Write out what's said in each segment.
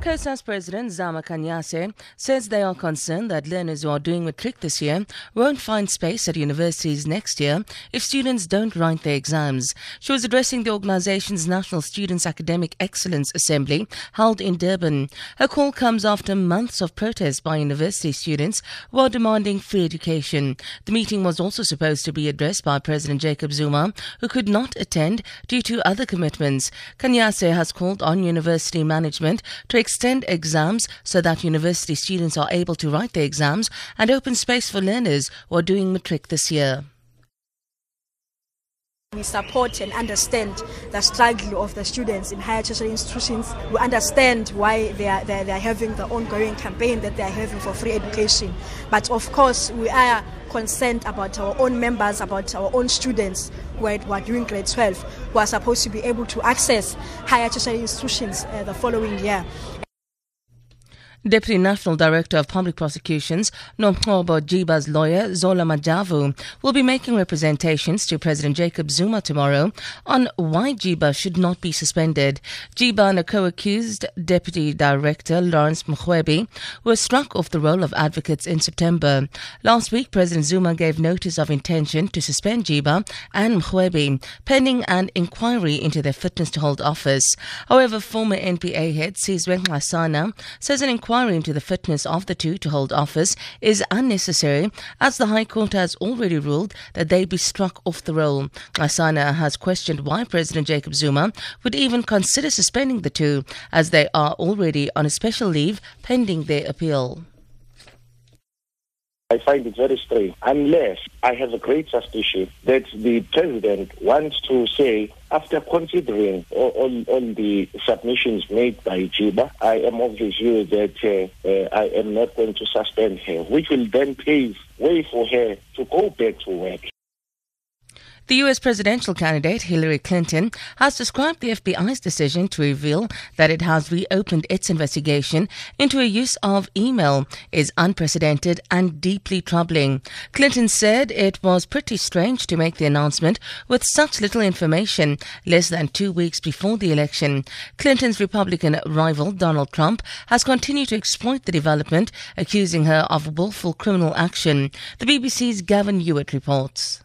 COSAS President Zama Khanyase says they are concerned that learners who are doing matric this year won't find space at universities next year if students don't write their exams. She was addressing the organization's National Students Academic Excellence Assembly held in Durban. Her call comes after months of protests by university students who are demanding free education. The meeting was also supposed to be addressed by President Jacob Zuma, who could not attend due to other commitments. Khanyase has called on university management to extend exams so that university students are able to write their exams and open space for learners who are doing matric this year. We support and understand the struggle of the students in higher tertiary institutions. We understand why they are, they, they are having the ongoing campaign that they are having for free education. But of course, we are concerned about our own members, about our own students who are, who are doing grade 12, who are supposed to be able to access higher tertiary institutions uh, the following year. Deputy National Director of Public Prosecutions, Nomgcobo Jiba's lawyer, Zola Majavu, will be making representations to President Jacob Zuma tomorrow on why Jiba should not be suspended. Jiba and a co-accused Deputy Director, Lawrence Mrwebi, were struck off the roll of advocates in September. Last week, President Zuma gave notice of intention to suspend Jiba and Mrwebi, pending an inquiry into their fitness to hold office. However, former NPA head Sizwe says an inquiry inquiry into the fitness of the two to hold office is unnecessary as the High Court has already ruled that they be struck off the roll. Nxasana has questioned why President Jacob Zuma would even consider suspending the two as they are already on a special leave pending their appeal. I find it very strange unless I have a great suspicion that the president wants to say, after considering all, all, all the submissions made by Jiba, I am of the view that uh, uh, I am not going to suspend her, which will then pave way for her to go back to work. The US presidential candidate Hillary Clinton has described the FBI's decision to reveal that it has reopened its investigation into a use of email is unprecedented and deeply troubling. Clinton said it was pretty strange to make the announcement with such little information less than two weeks before the election. Clinton's Republican rival Donald Trump has continued to exploit the development, accusing her of willful criminal action. The BBC's Gavin Hewitt reports.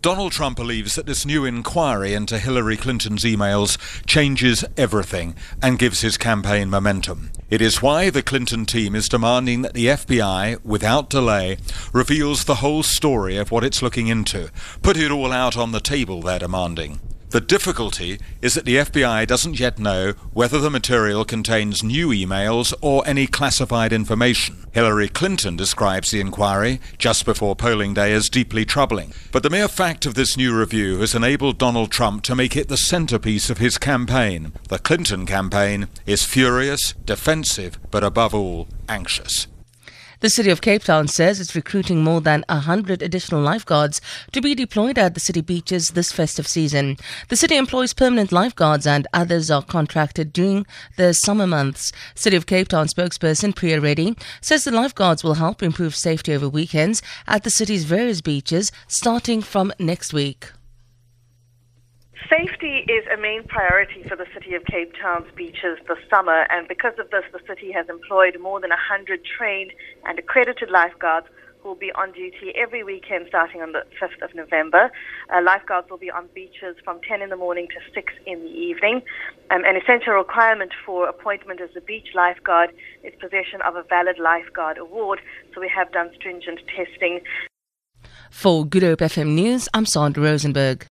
Donald Trump believes that this new inquiry into Hillary Clinton's emails changes everything and gives his campaign momentum. It is why the Clinton team is demanding that the FBI, without delay, reveals the whole story of what it's looking into. Put it all out on the table, they're demanding. The difficulty is that the FBI doesn't yet know whether the material contains new emails or any classified information. Hillary Clinton describes the inquiry just before polling day as deeply troubling. But the mere fact of this new review has enabled Donald Trump to make it the centerpiece of his campaign. The Clinton campaign is furious, defensive, but above all, anxious. The City of Cape Town says it's recruiting more than 100 additional lifeguards to be deployed at the city beaches this festive season. The city employs permanent lifeguards and others are contracted during the summer months. City of Cape Town spokesperson Priya Reddy says the lifeguards will help improve safety over weekends at the city's various beaches starting from next week. Safety is a main priority for the City of Cape Town's beaches this summer, and because of this, the city has employed more than 100 trained and accredited lifeguards who will be on duty every weekend starting on the 5th of November. Uh, lifeguards will be on beaches from 10 in the morning to 6 in the evening. Um, an essential requirement for appointment as a beach lifeguard is possession of a valid lifeguard award, so we have done stringent testing. For Good Hope FM News, I'm Sandra Rosenberg.